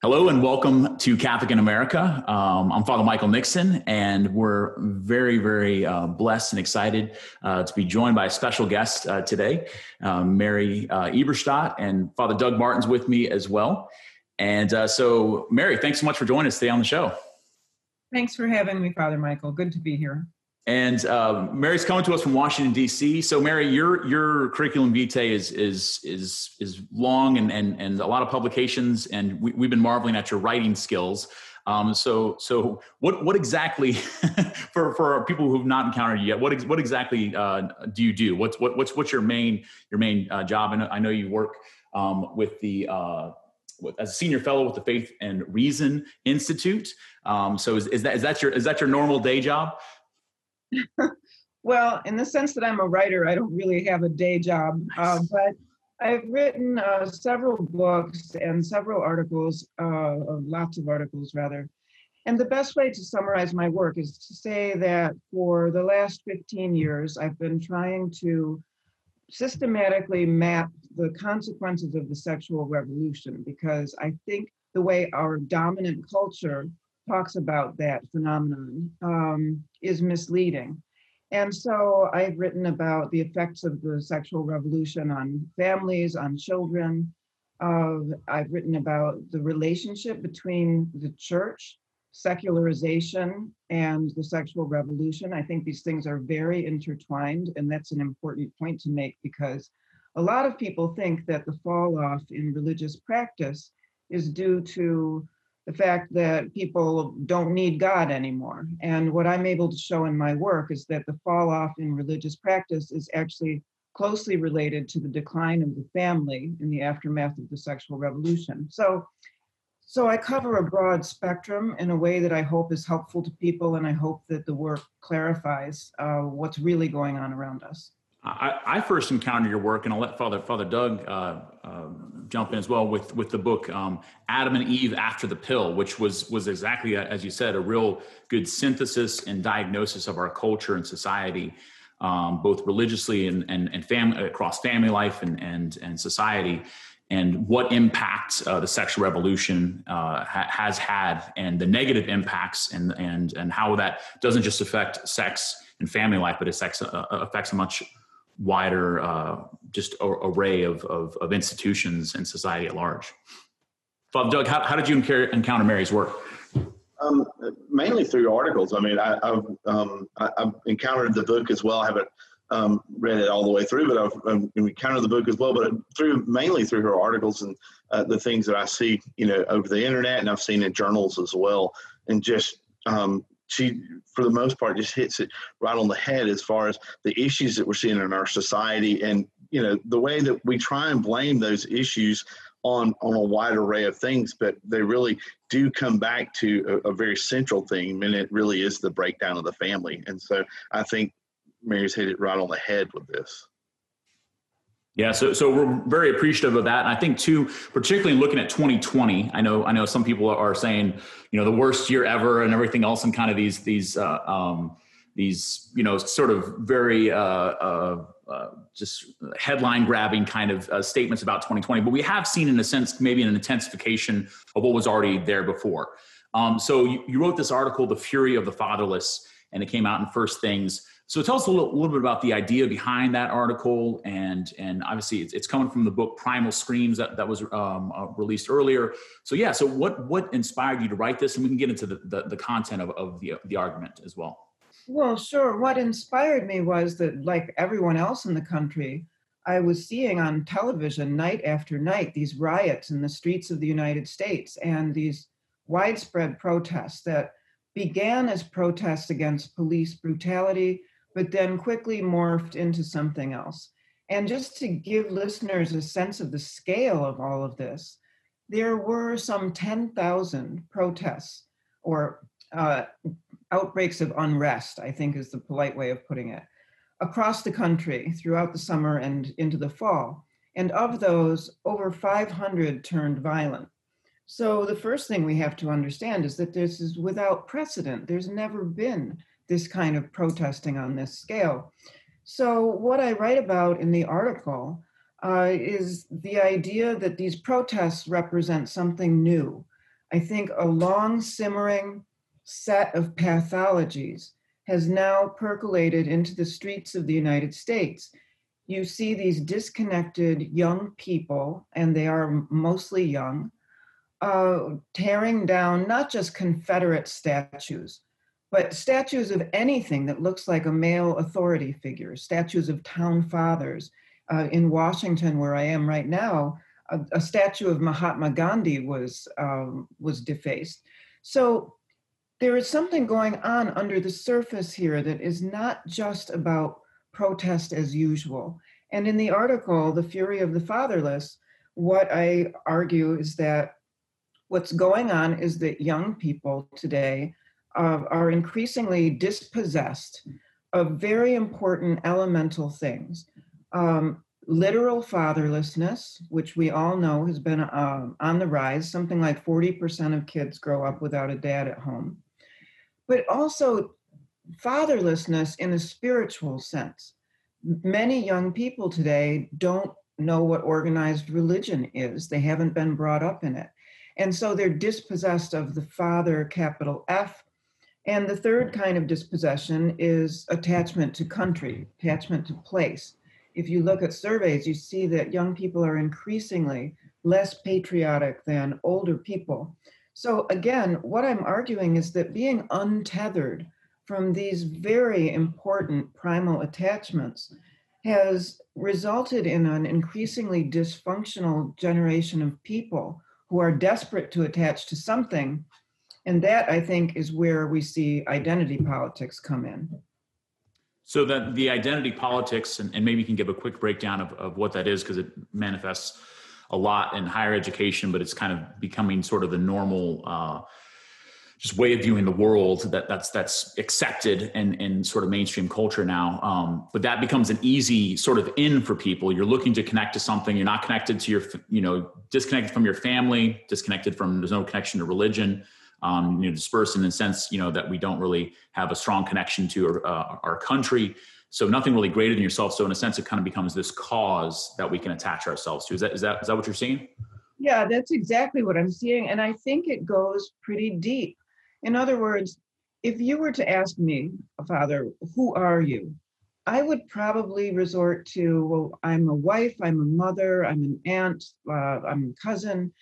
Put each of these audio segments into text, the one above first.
Hello and welcome to Catholic in America. Um, I'm Father Michael Nixon, and we're very, very uh, blessed and excited uh, to be joined by a special guest uh, today, um, Mary uh, Eberstadt, and Father Doug Martin's with me as well. And uh, so, Mary, thanks so much for joining us today on the show. Thanks for having me, Father Michael. Good to be here. And uh, Mary's coming to us from Washington D.C. So, Mary, your your curriculum vitae is is is is long and and and a lot of publications, and we, have been marveling at your writing skills. Um, so, so what what exactly for for people who've not encountered you yet? What what exactly uh, do you do? What's what, what's what's your main your main uh, job? And I know you work um, with the uh, as a senior fellow with the Faith and Reason Institute. Um, so, is, is that is that your is that your normal day job? Well, in the sense that I'm a writer, I don't really have a day job, uh, but I've written uh, several books and several articles, uh, lots of articles rather. And the best way to summarize my work is to say that for the last 15 years, I've been trying to systematically map the consequences of the sexual revolution because I think the way our dominant culture talks about that phenomenon um, is misleading. And so I've written about the effects of the sexual revolution on families, on children. Uh, I've written about the relationship between the church, secularization, and the sexual revolution. I think these things are very intertwined, and that's an important point to make because a lot of people think that the fall off in religious practice is due to the fact that people don't need God anymore. And what I'm able to show in my work is that the fall off in religious practice is actually closely related to the decline of the family in the aftermath of the sexual revolution. So, so I cover a broad spectrum in a way that I hope is helpful to people, and I hope that the work clarifies uh, what's really going on around us. I, I, first encountered your work, and I'll let Father Father Doug uh, uh, jump in as well with with the book um, Adam and Eve After the Pill, which was was exactly as you said a real good synthesis and diagnosis of our culture and society, um, both religiously and and, and family across family life and and and society, and what impact uh, the sexual revolution uh, ha- has had, and the negative impacts, and and and how that doesn't just affect sex and family life, but it affects, uh, affects a much wider uh, just a, array of, of, of, institutions and society at large. Father Doug, how, how did you encounter Mary's work? Um, mainly through articles. I mean, I, have um, I've encountered the book as well. I haven't um, read it all the way through, but I've um, encountered the book as well. But through mainly through her articles and uh, the things that I see, you know, over the internet, and I've seen in journals as well, and just um, she for the most part just hits it right on the head as far as the issues that we're seeing in our society. And you know the way that we try and blame those issues on on a wide array of things but they really do come back to a, a very central theme and it really is the breakdown of the family. And so i think mary's hit it right on the head with this yeah, so so we're very appreciative of that, and I think too, particularly looking at 2020. I know I know some people are saying, you know, the worst year ever, and everything else, and kind of these these uh, um, these you know sort of very uh, uh, uh just headline grabbing kind of uh, statements about 2020. But we have seen, in a sense, maybe an intensification of what was already there before. Um, so you, you wrote this article, "The Fury of the Fatherless," and it came out in First Things. So tell us a little, little, bit about the idea behind that article, and and obviously it's, it's coming from the book Primal Screams that that was um, uh, released earlier. So yeah, so what what inspired you to write this, and we can get into the the, the content of, of the the argument as well. Well, sure. What inspired me was that, like everyone else in the country, I was seeing on television night after night these riots in the streets of the United States and these widespread protests that began as protests against police brutality but then quickly morphed into something else. And just to give listeners a sense of the scale of all of this, there were some 10,000 protests or uh, outbreaks of unrest, I think is the polite way of putting it, across the country throughout the summer and into the fall. And of those, over 500 turned violent. So the first thing we have to understand is that this is without precedent. There's never been this kind of protesting on this scale. So, what I write about in the article uh, is the idea that these protests represent something new. I think a long simmering set of pathologies has now percolated into the streets of the United States. You see these disconnected young people, and they are mostly young, uh, tearing down not just Confederate statues, but statues of anything that looks like a male authority figure, statues of town fathers. Uh, in Washington, where I am right now, a, a statue of Mahatma Gandhi was um, was defaced. So there is something going on under the surface here that is not just about protest as usual. And in the article, The Fury of the Fatherless, what I argue is that what's going on is that young people today uh, are increasingly dispossessed of very important elemental things. Um, literal fatherlessness, which we all know has been uh, on the rise. Something like 40% of kids grow up without a dad at home. But also fatherlessness in a spiritual sense. Many young people today don't know what organized religion is, they haven't been brought up in it. And so they're dispossessed of the father, capital F. And the third kind of dispossession is attachment to country, attachment to place if you look at surveys, you see that young people are increasingly less patriotic than older people. So, again, what I'm arguing is that being untethered from these very important primal attachments has resulted in an increasingly dysfunctional generation of people who are desperate to attach to something. And that, I think, is where we see identity politics come in. So that the identity politics, and, and, maybe you can give a quick breakdown of, of what that is, because it manifests a lot in higher education, but it's kind of becoming sort of the normal uh, just way of viewing the world that that's that's accepted in, in sort of mainstream culture now. Um, but that becomes an easy sort of in for people. You're looking to connect to something. You're not connected to your, you know, disconnected from your family, disconnected from there's no connection to religion um, you know, dispersed in the sense, you know, that we don't really have a strong connection to uh, our country. So nothing really greater than yourself. So in a sense, it kind of becomes this cause that we can attach ourselves to. Is that is that is that what you're seeing? Yeah, that's exactly what I'm seeing, and I think it goes pretty deep. In other words, if you were to ask me, Father, who are you? I would probably resort to, well, I'm a wife, I'm a mother, I'm an aunt, uh, I'm a cousin,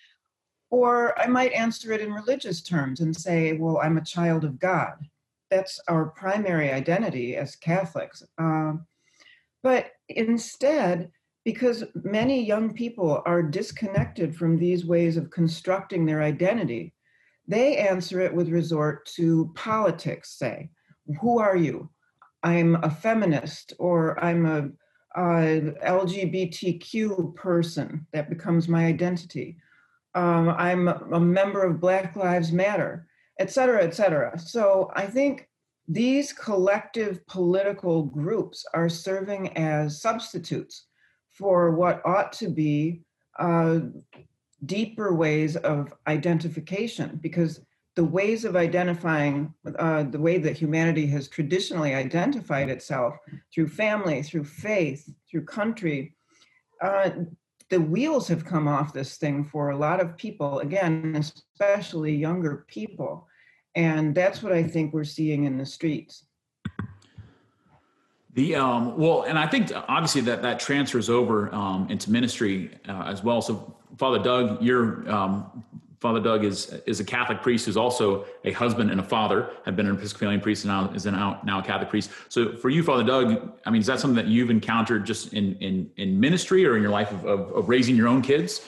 or I might answer it in religious terms and say, well, I'm a child of God. That's our primary identity as Catholics. Um, but instead, because many young people are disconnected from these ways of constructing their identity, they answer it with resort to politics, say, who are you? I'm a feminist or I'm a, a LGBTQ person. That becomes my identity um, I'm a member of Black Lives Matter, et cetera, et cetera. So I think these collective political groups are serving as substitutes for what ought to be uh, deeper ways of identification because the ways of identifying uh, the way that humanity has traditionally identified itself through family through faith through country uh, the wheels have come off this thing for a lot of people, again, especially younger people. And that's what I think we're seeing in the streets. The um, well, and I think obviously that that transfers over um, into ministry uh, as well. So, Father Doug, you're um, Father Doug is is a Catholic priest who's also a husband and a father. Had been an Episcopalian priest and now is now now a Catholic priest. So for you, Father Doug, I mean, is that something that you've encountered just in in in ministry or in your life of of, of raising your own kids?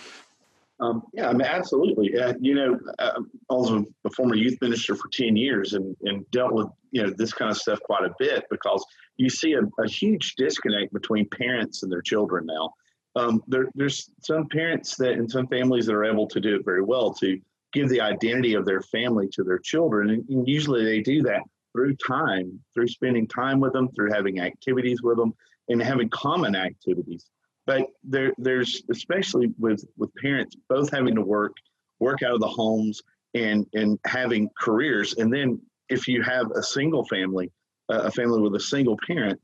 Um, yeah, I mean, absolutely. Uh, you know, uh, also a former youth minister for ten years and and dealt with you know this kind of stuff quite a bit because you see a, a huge disconnect between parents and their children now um, there, there's some parents that and some families that are able to do it very well to give the identity of their family to their children. And, and usually they do that through time, through spending time with them, through having activities with them, and having common activities. But there, there's especially with with parents both having to work, work out of the homes, and and having careers. And then if you have a single family, uh, a family with a single parent,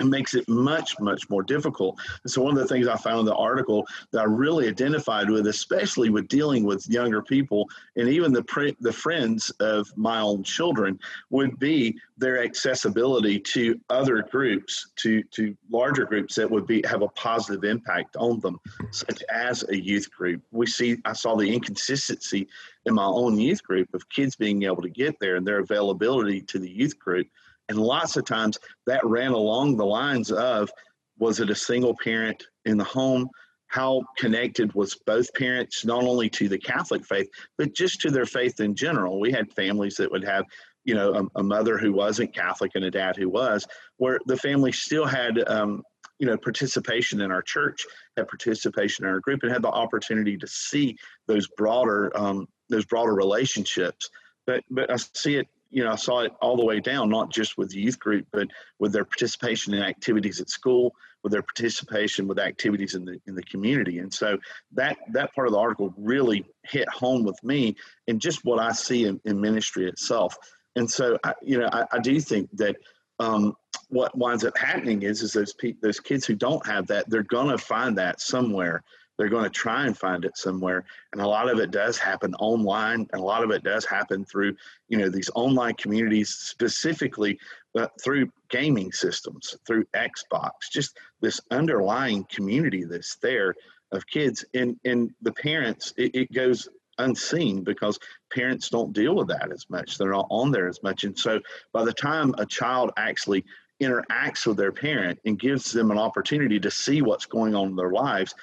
it makes it much much more difficult. And so one of the things i found in the article that i really identified with especially with dealing with younger people and even the pre- the friends of my own children would be their accessibility to other groups to to larger groups that would be have a positive impact on them such as a youth group. We see i saw the inconsistency in my own youth group of kids being able to get there and their availability to the youth group and lots of times that ran along the lines of was it a single parent in the home? How connected was both parents, not only to the Catholic faith, but just to their faith in general? We had families that would have, you know, a, a mother who wasn't Catholic and a dad who was, where the family still had, um, you know, participation in our church, had participation in our group, and had the opportunity to see those broader, um, those broader relationships. But but I see it you know, I saw it all the way down, not just with the youth group, but with their participation in activities at school, with their participation with activities in the in the community. And so that that part of the article really hit home with me and just what I see in, in ministry itself. And so, I, you know, I, I do think that um, what winds up happening is is those pe- those kids who don't have that, they're gonna find that somewhere they're going to try and find it somewhere. And a lot of it does happen online and a lot of it does happen through you know these online communities specifically uh, through gaming systems through xbox just this underlying community that's there of kids. And and the parents it, it goes unseen because parents don't deal with that as much. They're not on there as much. And so by the time a child actually interacts with their parent and gives them an opportunity to see what's going on in their lives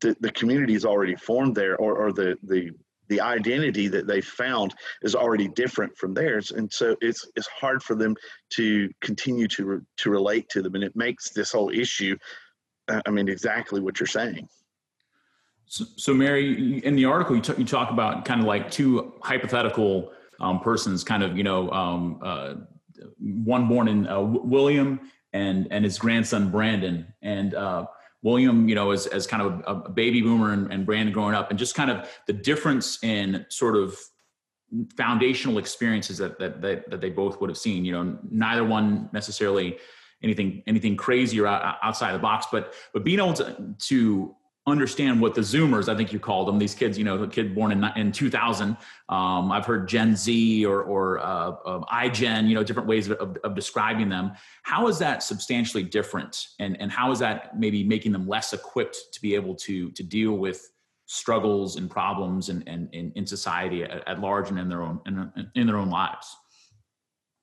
the, the community is already formed there or, or the, the the identity that they found is already different from theirs. And so it's it's hard for them to continue to re, to relate to them. And it makes this whole issue uh, i mean exactly what you're saying. So, so mary in the article you, t- you talk about kind of like two hypothetical um, persons kind of you know um, uh, one born in uh, william and and his grandson brandon. And uh, William, you know, as, as kind of a, a baby boomer and, and Brandon growing up, and just kind of the difference in sort of foundational experiences that, that, that, that they both would have seen, you know, neither one necessarily anything, anything crazy or outside the box, but, but being able to, to understand what the Zoomers, I think you called them, these kids, you know, the kid born in, in 2000. Um, I've heard Gen Z or, or uh, uh, iGen, you know, different ways of, of, describing them. How is that substantially different? And, and how is that maybe making them less equipped to be able to, to deal with struggles and problems and, and, in, in society at, at, large and in their own, in, in their own lives?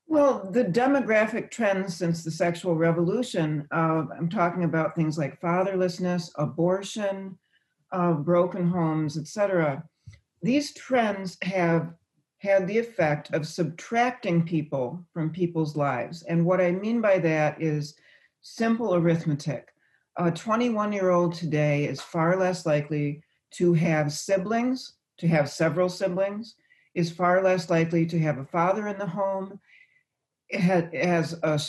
Well, the demographic trends since the sexual revolution, uh, I'm talking about things like fatherlessness, abortion, uh, broken homes, etc. These trends have had the effect of subtracting people from people's lives. And what I mean by that is simple arithmetic. A 21 year old today is far less likely to have siblings, to have several siblings, is far less likely to have a father in the home, has a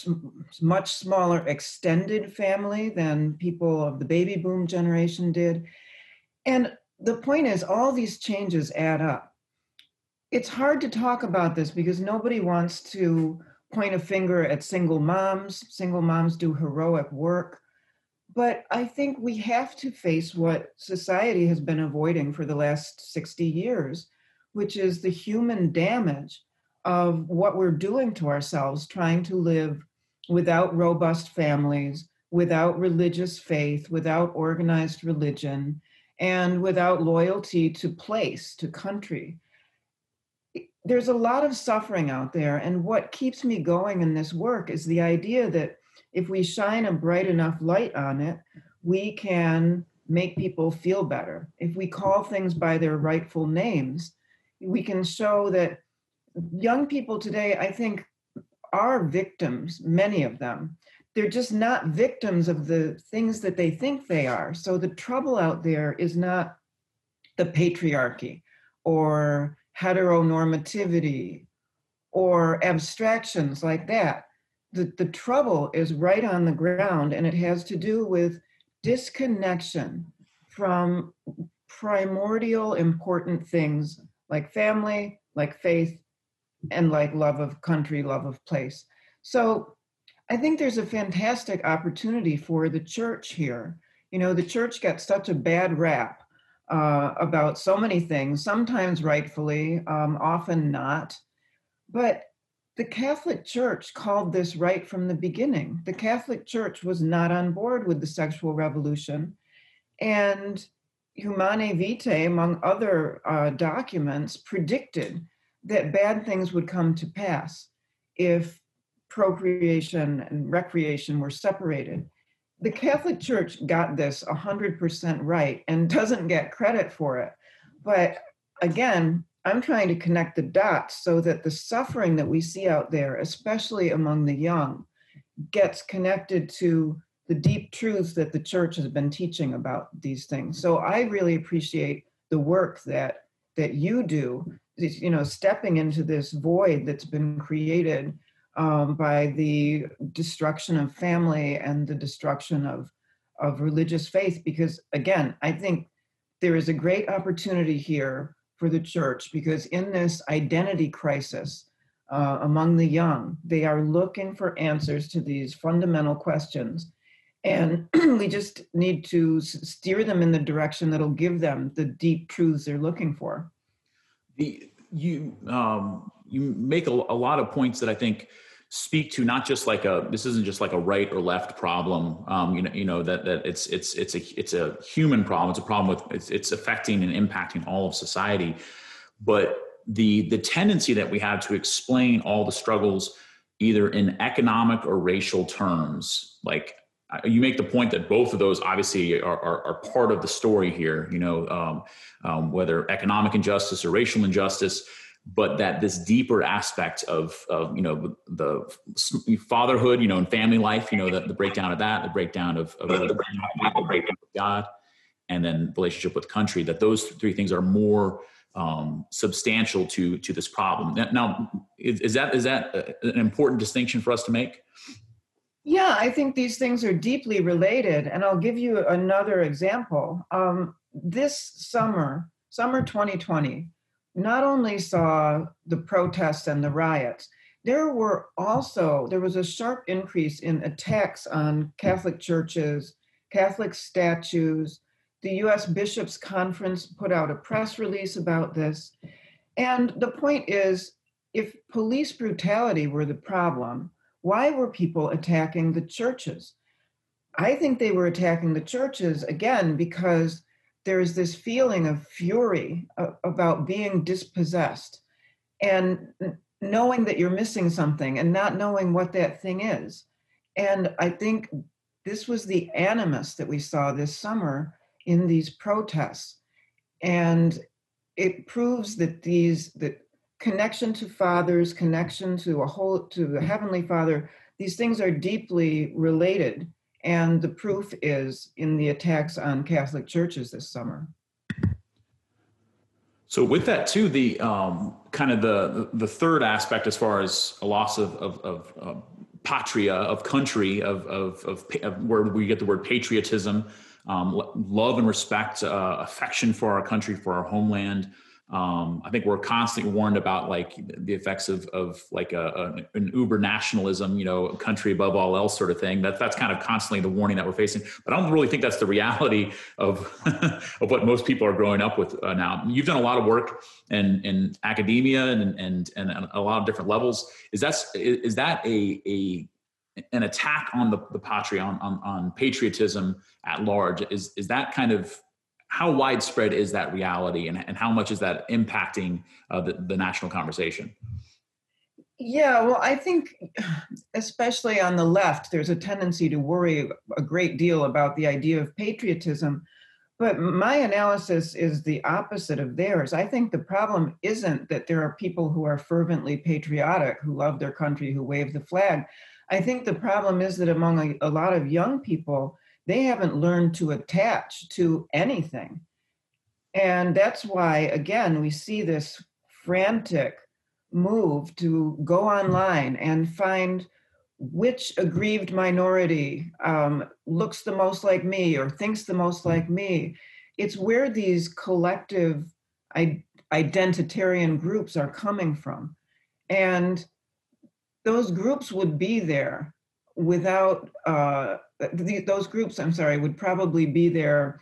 much smaller extended family than people of the baby boom generation did. And the point is, all these changes add up. It's hard to talk about this because nobody wants to point a finger at single moms. Single moms do heroic work. But I think we have to face what society has been avoiding for the last 60 years, which is the human damage of what we're doing to ourselves, trying to live without robust families, without religious faith, without organized religion, and without loyalty to place, to country. There's a lot of suffering out there. And what keeps me going in this work is the idea that if we shine a bright enough light on it, we can make people feel better. If we call things by their rightful names, we can show that young people today, I think, are victims, many of them. They're just not victims of the things that they think they are. So the trouble out there is not the patriarchy or heteronormativity or abstractions like that. The, the trouble is right on the ground, and it has to do with disconnection from primordial important things like family, like faith, and like love of country, love of place. So I think there's a fantastic opportunity for the church here. You know, the church gets such a bad rap uh, about so many things, sometimes rightfully, um, often not. But the Catholic Church called this right from the beginning. The Catholic Church was not on board with the sexual revolution. And Humanae Vitae, among other uh, documents, predicted that bad things would come to pass if procreation and recreation were separated. The Catholic Church got this 100% right and doesn't get credit for it. But again, I'm trying to connect the dots so that the suffering that we see out there, especially among the young, gets connected to the deep truths that the church has been teaching about these things. So I really appreciate the work that that you do, you know, stepping into this void that's been created um, by the destruction of family and the destruction of of religious faith. Because again, I think there is a great opportunity here for the church because in this identity crisis uh, among the young, they are looking for answers to these fundamental questions. And we just need to steer them in the direction that'll give them the deep truths they're looking for. The, you um, you make a, a lot of points that I think speak to not just like a this isn't just like a right or left problem um, you know you know that that it's it's it's a it's a human problem. It's a problem with it's, it's affecting and impacting all of society. But the the tendency that we have to explain all the struggles either in economic or racial terms like you make the point that both of those obviously are, are, are part of the story here you know um, um, whether economic injustice or racial injustice but that this deeper aspect of, of you know the fatherhood you know and family life you know the, the breakdown of that the breakdown of, of god and then relationship with country that those three things are more um, substantial to to this problem. Now is, is that is that an important distinction for us to make yeah i think these things are deeply related and i'll give you another example um, this summer summer 2020 not only saw the protests and the riots, there were also there was a sharp increase in attacks on Catholic churches, Catholic statues. The U.S. Bishops' Conference put out a press release about this, and the point is, if police brutality were the problem, why were people attacking the churches? I think they were attacking the churches again because there is this feeling of fury about being dispossessed and knowing that you're missing something and not knowing what that thing is. And I think this was the animus that we saw this summer in these protests. And it proves that these, that connection to fathers, connection to a whole, to the Heavenly Father, these things are deeply related and the proof is in the attacks on Catholic churches this summer. So with that too, the um, kind of the the third aspect as far as a loss of of, of uh, patria of country of, of of, of where we get the word patriotism, um, love and respect, uh, affection for our country, for our homeland. Um, I think we're constantly warned about like the effects of, of like a, a, an uber nationalism, you know, country above all else sort of thing. That that's kind of constantly the warning that we're facing. But I don't really think that's the reality of of what most people are growing up with uh, now. You've done a lot of work in in academia and and and a lot of different levels. Is that is that a a an attack on the, the patria on, on, on patriotism at large is is that kind of how widespread is that reality and, and how much is that impacting uh, the, the national conversation? Yeah, well, I think especially on the left, there's a tendency to worry a great deal about the idea of patriotism. But my analysis is the opposite of theirs. I think the problem isn't that there are people who are fervently patriotic, who love their country, who wave the flag. I think the problem is that among a, a lot of young people, they haven't learned to attach to anything. And that's why, again, we see this frantic move to go online and find which aggrieved minority um, looks the most like me or thinks the most like me. It's where these collective identitarian groups are coming from. And those groups would be there without uh, Uh, the, those groups, I'm sorry, would probably be there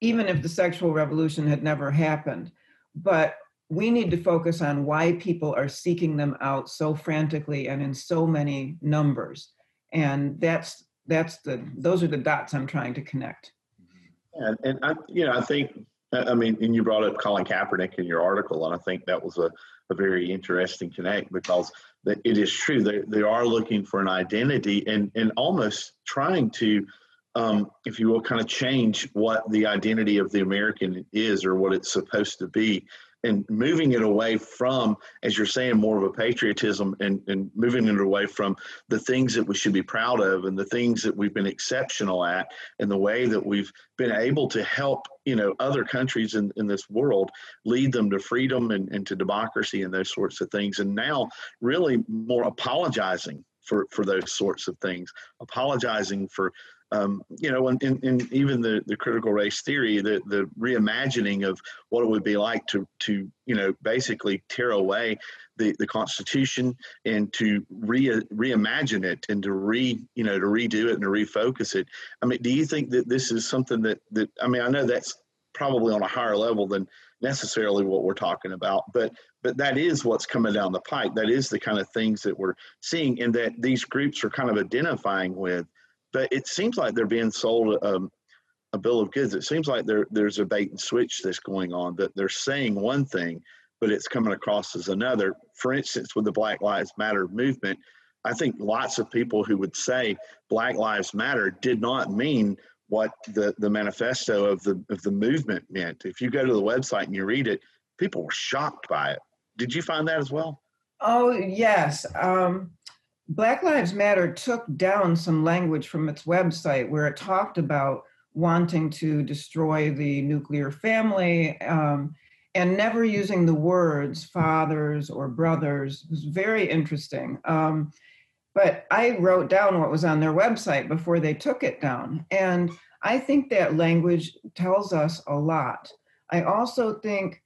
even if the sexual revolution had never happened. But we need to focus on why people are seeking them out so frantically and in so many numbers. And that's that's the those are the dots I'm trying to connect. Mm-hmm. And and I you know I think I mean and you brought up Colin Kaepernick in your article and I think that was a, a very interesting connect because it is true they they are looking for an identity and and almost trying to um, if you will, kind of change what the identity of the American is or what it's supposed to be and moving it away from, as you're saying, more of a patriotism and, and moving it away from the things that we should be proud of and the things that we've been exceptional at and the way that we've been able to help, you know, other countries in, in this world lead them to freedom and, and to democracy and those sorts of things. And now really more apologizing for, for those sorts of things, apologizing for um, you know, and, and, even the, the critical race theory, the, the reimagining of what it would be like to, to you know, basically tear away the, the Constitution and to re, reimagine it and to re, you know, to redo it and to refocus it. I mean, do you think that this is something that, that I mean, I know that's probably on a higher level than necessarily what we're talking about, but but that is what's coming down the pipe. That is the kind of things that we're seeing and that these groups are kind of identifying with but it seems like they're being sold um, a bill of goods. It seems like there there's a bait and switch that's going on. That they're saying one thing, but it's coming across as another. For instance, with the Black Lives Matter movement, I think lots of people who would say Black Lives Matter did not mean what the, the manifesto of the of the movement meant. If you go to the website and you read it, people were shocked by it. Did you find that as well? Oh yes. Um, Black Lives Matter took down some language from its website where it talked about wanting to destroy the nuclear family um, and never using the words fathers or brothers it was very interesting. Um, but I wrote down what was on their website before they took it down. And I think that language tells us a lot. I also think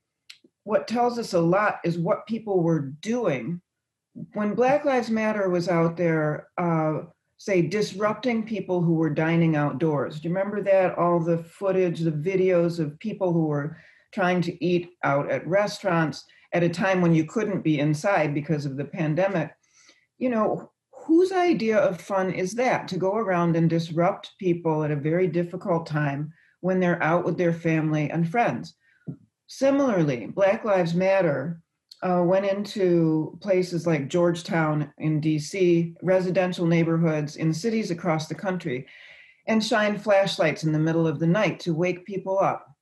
what tells us a lot is what people were doing when Black Lives Matter was out there, uh, say, disrupting people who were dining outdoors, do you remember that? All the footage, the videos of people who were trying to eat out at restaurants at a time when you couldn't be inside because of the pandemic. You know, whose idea of fun is that to go around and disrupt people at a very difficult time when they're out with their family and friends? Similarly, Black Lives Matter uh, went into places like Georgetown in DC, residential neighborhoods in cities across the country, and shined flashlights in the middle of the night to wake people up,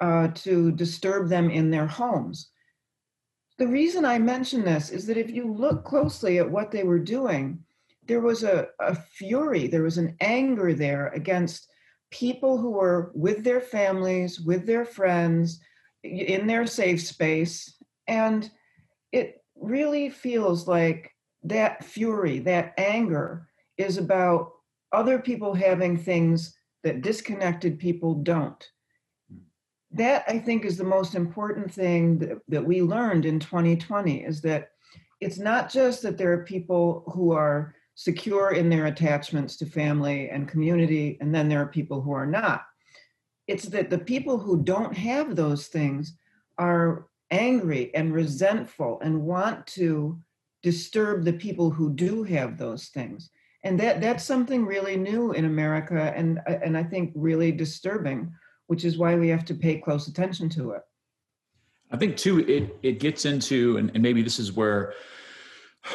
uh, to disturb them in their homes. The reason I mention this is that if you look closely at what they were doing, there was a, a fury, there was an anger there against people who were with their families, with their friends, in their safe space. And it really feels like that fury, that anger is about other people having things that disconnected people don't. Hmm. That I think is the most important thing that, that we learned in 2020 is that it's not just that there are people who are secure in their attachments to family and community, and then there are people who are not. It's that the people who don't have those things are angry and resentful and want to disturb the people who do have those things. And that that's something really new in america and and i think really disturbing which is why we have to pay close attention to it. I think too it it gets into and, and maybe this is where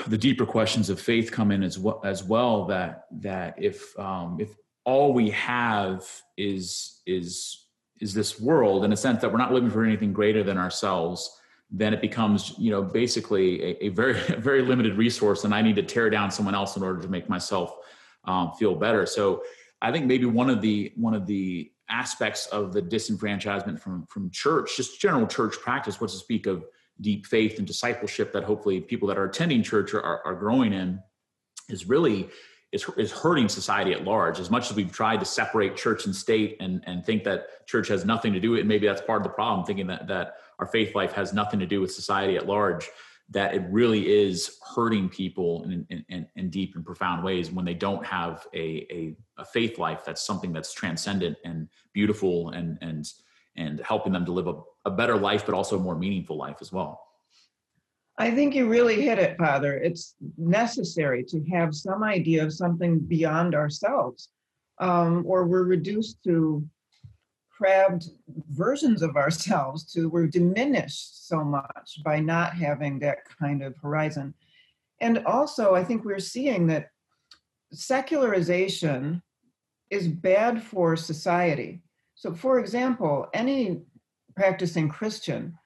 the deeper questions of faith come in as well as well that that if um if all we have is is is this world in a sense that we're not living for anything greater than ourselves then it becomes you know basically a, a very very limited resource and i need to tear down someone else in order to make myself um, feel better. So i think maybe one of the one of the aspects of the disenfranchisement from from church just general church practice what to speak of deep faith and discipleship that hopefully people that are attending church are, are growing in is really is, is hurting society at large. As much as we've tried to separate church and state and, and think that church has nothing to do with it, maybe that's part of the problem, thinking that, that our faith life has nothing to do with society at large. that it really is hurting people in, in, in, in deep and profound ways when they don't have a, a, a, faith life that's something that's transcendent and beautiful and and and helping them to live a, a better life but also a more meaningful life as well i think you really hit it father. It's necessary to have some idea of something beyond ourselves um, or we're reduced to crabbed versions of ourselves to we're diminished so much by not having that kind of horizon. And also i think we're seeing that secularization is bad for society. So for example any practicing christian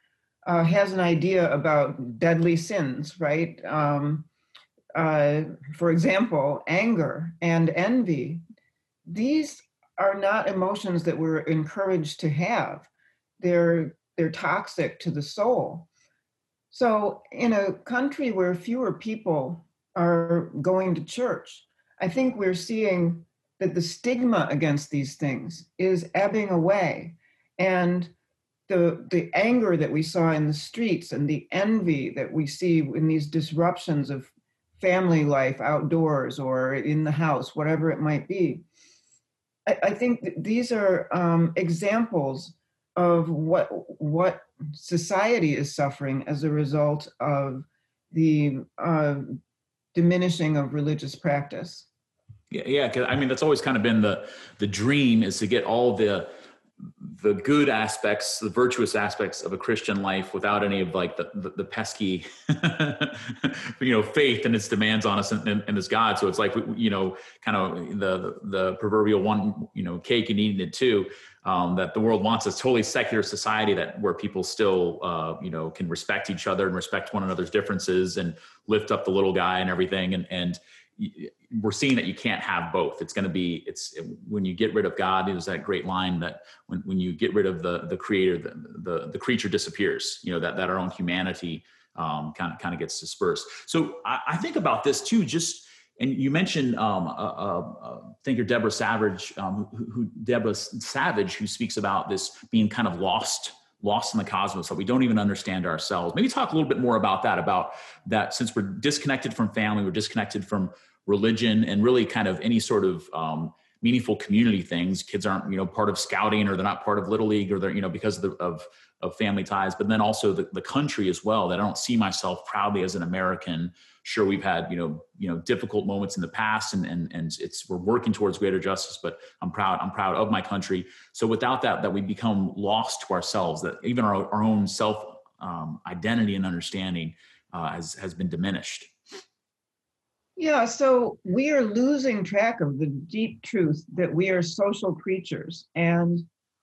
uh, has an idea about deadly sins right um, uh, for example anger and envy these are not emotions that we're encouraged to have. They're they're toxic to the soul. So in a country where fewer people are going to church, I think we're seeing that the stigma against these things is ebbing away. And the the anger that we saw in the streets and the envy that we see in these disruptions of family life outdoors or in the house, whatever it might be, I, I think these are um, examples of what what society is suffering as a result of the uh, diminishing of religious practice. Yeah, yeah. I mean, that's always kind of been the the dream is to get all the the good aspects, the virtuous aspects of a Christian life without any of like the, the, the pesky, you know, faith and its demands on us and, and, and, this God. So it's like, you know, kind of the, the proverbial one, you know, cake and eating it too. Um, that the world wants a totally secular society that where people still, uh, you know, can respect each other and respect one another's differences and lift up the little guy and everything. And, and, we're seeing that you can't have both. It's going to be it's when you get rid of God. There's that great line that when, when you get rid of the the creator, the, the the creature disappears. You know that that our own humanity um, kind of kind of gets dispersed. So I, I, think about this too. Just and you mentioned um, a, a, thinker Deborah Savage, um, who, who Deborah Savage, who speaks about this being kind of lost lost in the cosmos that we don't even understand ourselves. Maybe talk a little bit more about that, about that since we're disconnected from family, we're disconnected from religion and really kind of any sort of um, meaningful community things. Kids aren't, you know, part of scouting or they're not part of little league or they're, you know, because of, the, of, of family ties, but then also the, the country as well, that I don't see myself proudly as an American. Sure, we've had, you know, you know, difficult moments in the past and, and, and it's, we're working towards greater justice, but I'm proud, I'm proud of my country. So without that, that we become lost to ourselves, that even our, our own self um, identity and understanding uh, has, has been diminished. Yeah, so we are losing track of the deep truth that we are social creatures and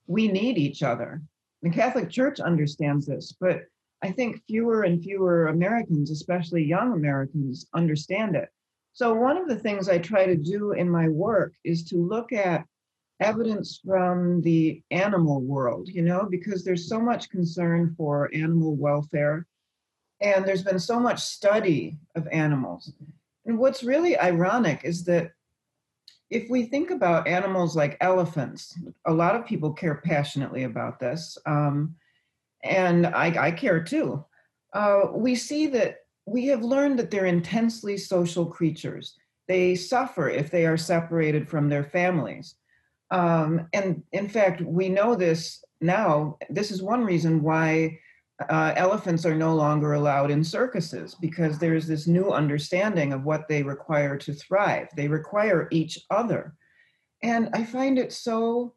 we need each other. The Catholic Church understands this, but I think fewer and fewer Americans, especially young Americans, understand it. So, one of the things I try to do in my work is to look at evidence from the animal world, you know, because there's so much concern for animal welfare and there's been so much study of animals. And what's really ironic is that if we think about animals like elephants, a lot of people care passionately about this, um, and I, I, care too. Uh, we see that we have learned that they're intensely social creatures. They suffer if they are separated from their families. Um, and in fact, we know this now. This is one reason why uh, elephants are no longer allowed in circuses because there's this new understanding of what they require to thrive. They require each other. And I find it so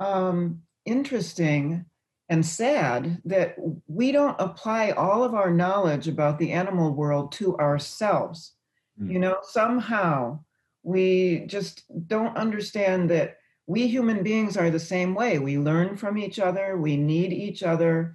um, interesting and sad that we don't apply all of our knowledge about the animal world to ourselves. Mm. You know, somehow we just don't understand that we human beings are the same way. We learn from each other, we need each other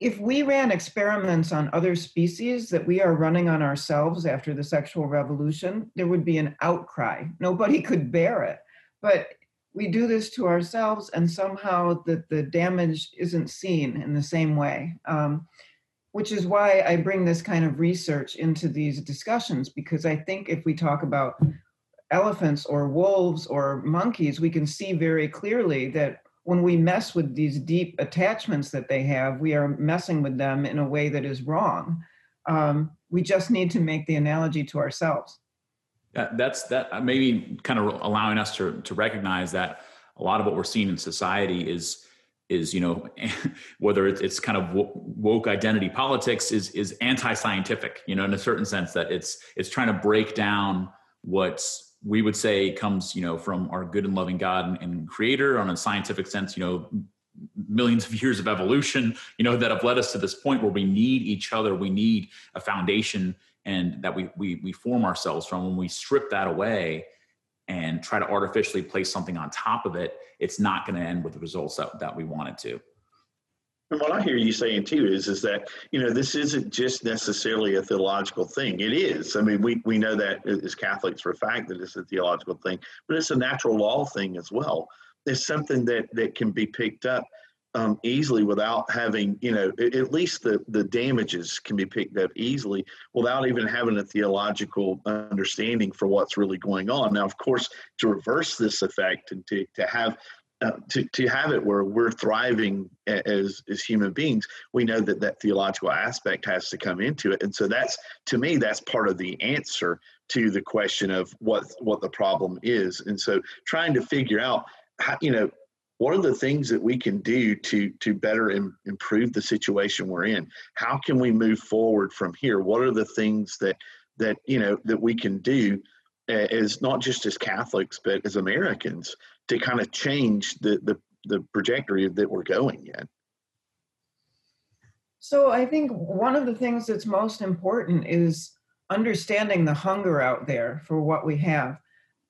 if we ran experiments on other species that we are running on ourselves after the sexual revolution, there would be an outcry. Nobody could bear it. But we do this to ourselves, and somehow the, the damage isn't seen in the same way. Um, which is why I bring this kind of research into these discussions, because I think if we talk about elephants or wolves or monkeys, we can see very clearly that when we mess with these deep attachments that they have, we are messing with them in a way that is wrong. Um, we just need to make the analogy to ourselves. that's that maybe kind of allowing us to to recognize that a lot of what we're seeing in society is is you know whether it's kind of woke identity politics is is anti-scientific you know in a certain sense that it's it's trying to break down what we would say comes you know from our good and loving god and, and creator on a scientific sense you know millions of years of evolution you know that have led us to this point where we need each other we need a foundation and that we we, we form ourselves from when we strip that away and try to artificially place something on top of it, it's not going to end with the results that, that we want it to. And what I hear you saying too is is that you know this isn't just necessarily a theological thing. It is. I mean, we we know that as Catholics for a fact that it's a theological thing, but it's a natural law thing as well. It's something that that can be picked up um, easily without having, you know, at least the, the damages can be picked up easily without even having a theological understanding for what's really going on. Now, of course, to reverse this effect and to, to have uh, to, to have it where we're thriving as as human beings, we know that that theological aspect has to come into it, and so that's to me that's part of the answer to the question of what what the problem is, and so trying to figure out how, you know what are the things that we can do to to better Im- improve the situation we're in? How can we move forward from here? What are the things that that you know that we can do as not just as catholics but as americans to kind of change the the, the trajectory that we're going in so i think one of the things that's most important is understanding the hunger out there for what we have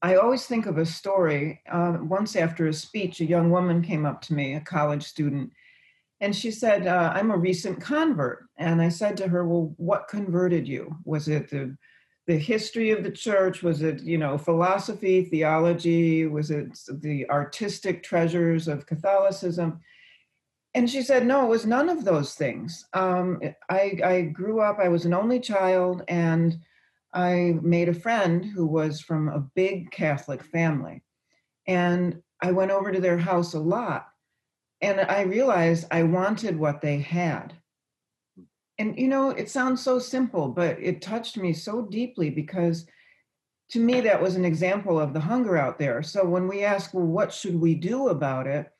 I always think of a story. Uh, once after a speech, a young woman came up to me, a college student, and she said, uh, I'm a recent convert. And I said to her, Well, what converted you? Was it the, the history of the church? Was it, you know, philosophy, theology? Was it the artistic treasures of Catholicism? And she said, No, it was none of those things. Um, I, I grew up, I was an only child, and I made a friend who was from a big Catholic family. And I went over to their house a lot. And I realized I wanted what they had. And, you know, it sounds so simple, but it touched me so deeply because to me, that was an example of the hunger out there. So when we ask, well, what should we do about it?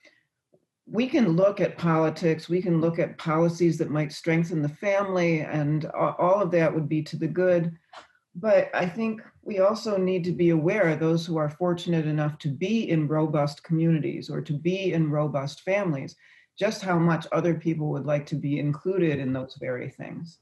We can look at politics, we can look at policies that might strengthen the family, and all of that would be to the good. But I think we also need to be aware, those who are fortunate enough to be in robust communities or to be in robust families, just how much other people would like to be included in those very things.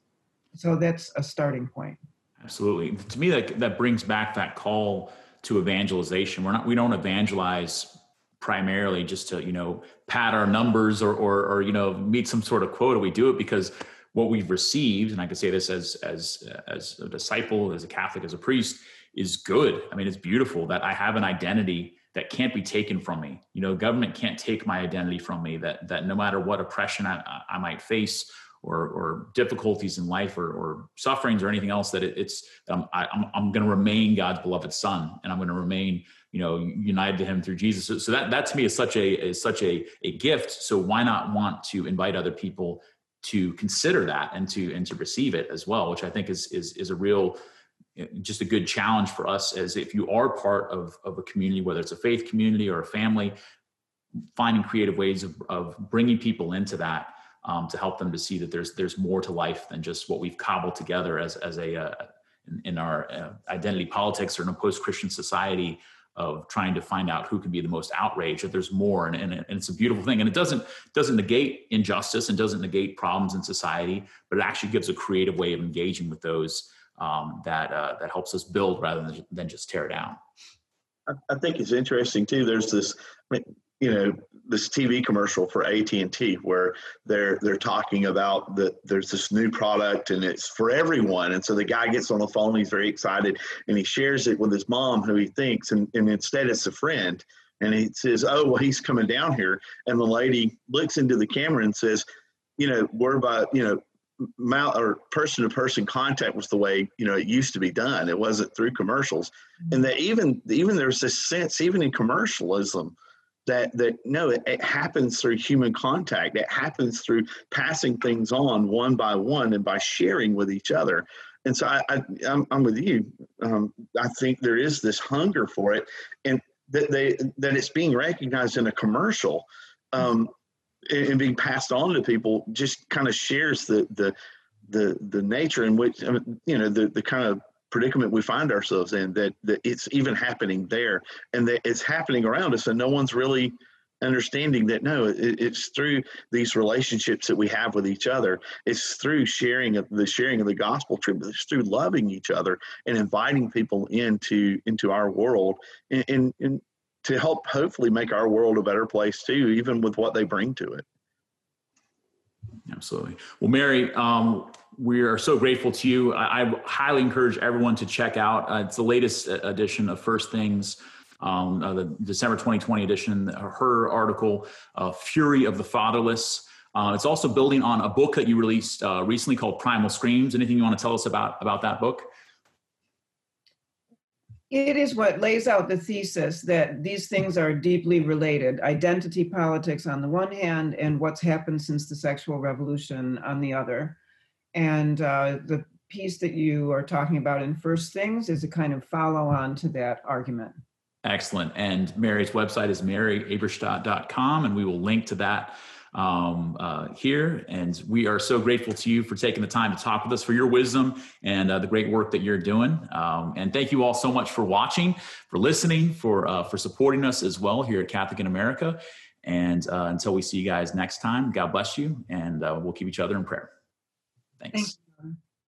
So that's a starting point. Absolutely. To me, that, that brings back that call to evangelization. We're not, we don't evangelize primarily just to, you know, pad our numbers or, or, or, you know, meet some sort of quota. We do it because what we've received, and I can say this as as as a disciple, as a Catholic, as a priest, is good. I mean, it's beautiful that I have an identity that can't be taken from me. You know, government can't take my identity from me. That that no matter what oppression I, I might face or or difficulties in life or, or sufferings or anything else, that it, it's I'm I, am I'm, I'm going to remain God's beloved son, and I'm going to remain you know united to Him through Jesus. So, so that that to me is such a is such a a gift. So why not want to invite other people to consider that and to and to receive it as well which i think is is is a real just a good challenge for us as if you are part of of a community whether it's a faith community or a family finding creative ways of, of bringing people into that um, to help them to see that there's there's more to life than just what we've cobbled together as as a uh, in, in, our uh, identity politics or in a post-christian society of trying to find out who can be the most outraged that there's more. And, and, and, it's a beautiful thing. And it doesn't doesn't negate injustice and doesn't negate problems in society but it actually gives a creative way of engaging with those um, that uh, that helps us build rather than, than just tear down. I, I think it's interesting too there's this you know this TV commercial for AT&T where they're they're talking about that there's this new product and it's for everyone. And so the guy gets on the phone he's very excited and he shares it with his mom who he thinks and, and instead it's a friend. And he says oh well he's coming down here. And the lady looks into the camera and says you know we're about you know mouth or person to person contact was the way you know it used to be done. It wasn't through commercials. And that even even there's this sense even in commercialism that that no it, it, happens through human contact. It happens through passing things on one by one and by sharing with each other. And so i, I am I'm with you. Um, i think there is this hunger for it and that they that it's being recognized in a commercial. Um, and, being passed on to people just kind of shares the the the the nature in which I mean, you know the the kind of predicament we find ourselves in that, that it's even happening there and that it's happening around us and no one's really understanding that no it, it's through these relationships that we have with each other. It's through sharing of the sharing of the gospel truth it's through loving each other and inviting people into into our world and, and, and to help hopefully make our world a better place too even with what they bring to it absolutely well mary um, we are so grateful to you. I, I highly encourage everyone to check out. Uh, it's the latest uh, edition of First Things, um, uh, the December 2020 edition. Her article, uh, "Fury of the Fatherless." Uh, it's also building on a book that you released uh, recently called Primal Screams. Anything you want to tell us about about that book? It is what lays out the thesis that these things are deeply related identity politics on the one hand, and what's happened since the sexual revolution on the other. And uh, the piece that you are talking about in First Things is a kind of follow on to that argument. Excellent. And Mary's website is maryeberstadt.com, and we will link to that um, uh, here. And we are so grateful to you for taking the time to talk with us, for your wisdom and uh, the great work that you're doing. Um, and thank you all so much for watching, for listening, for uh, for supporting us as well here at Catholic in America. And uh, until we see you guys next time, God bless you, and uh, we'll keep each other in prayer. Thanks. Thanks.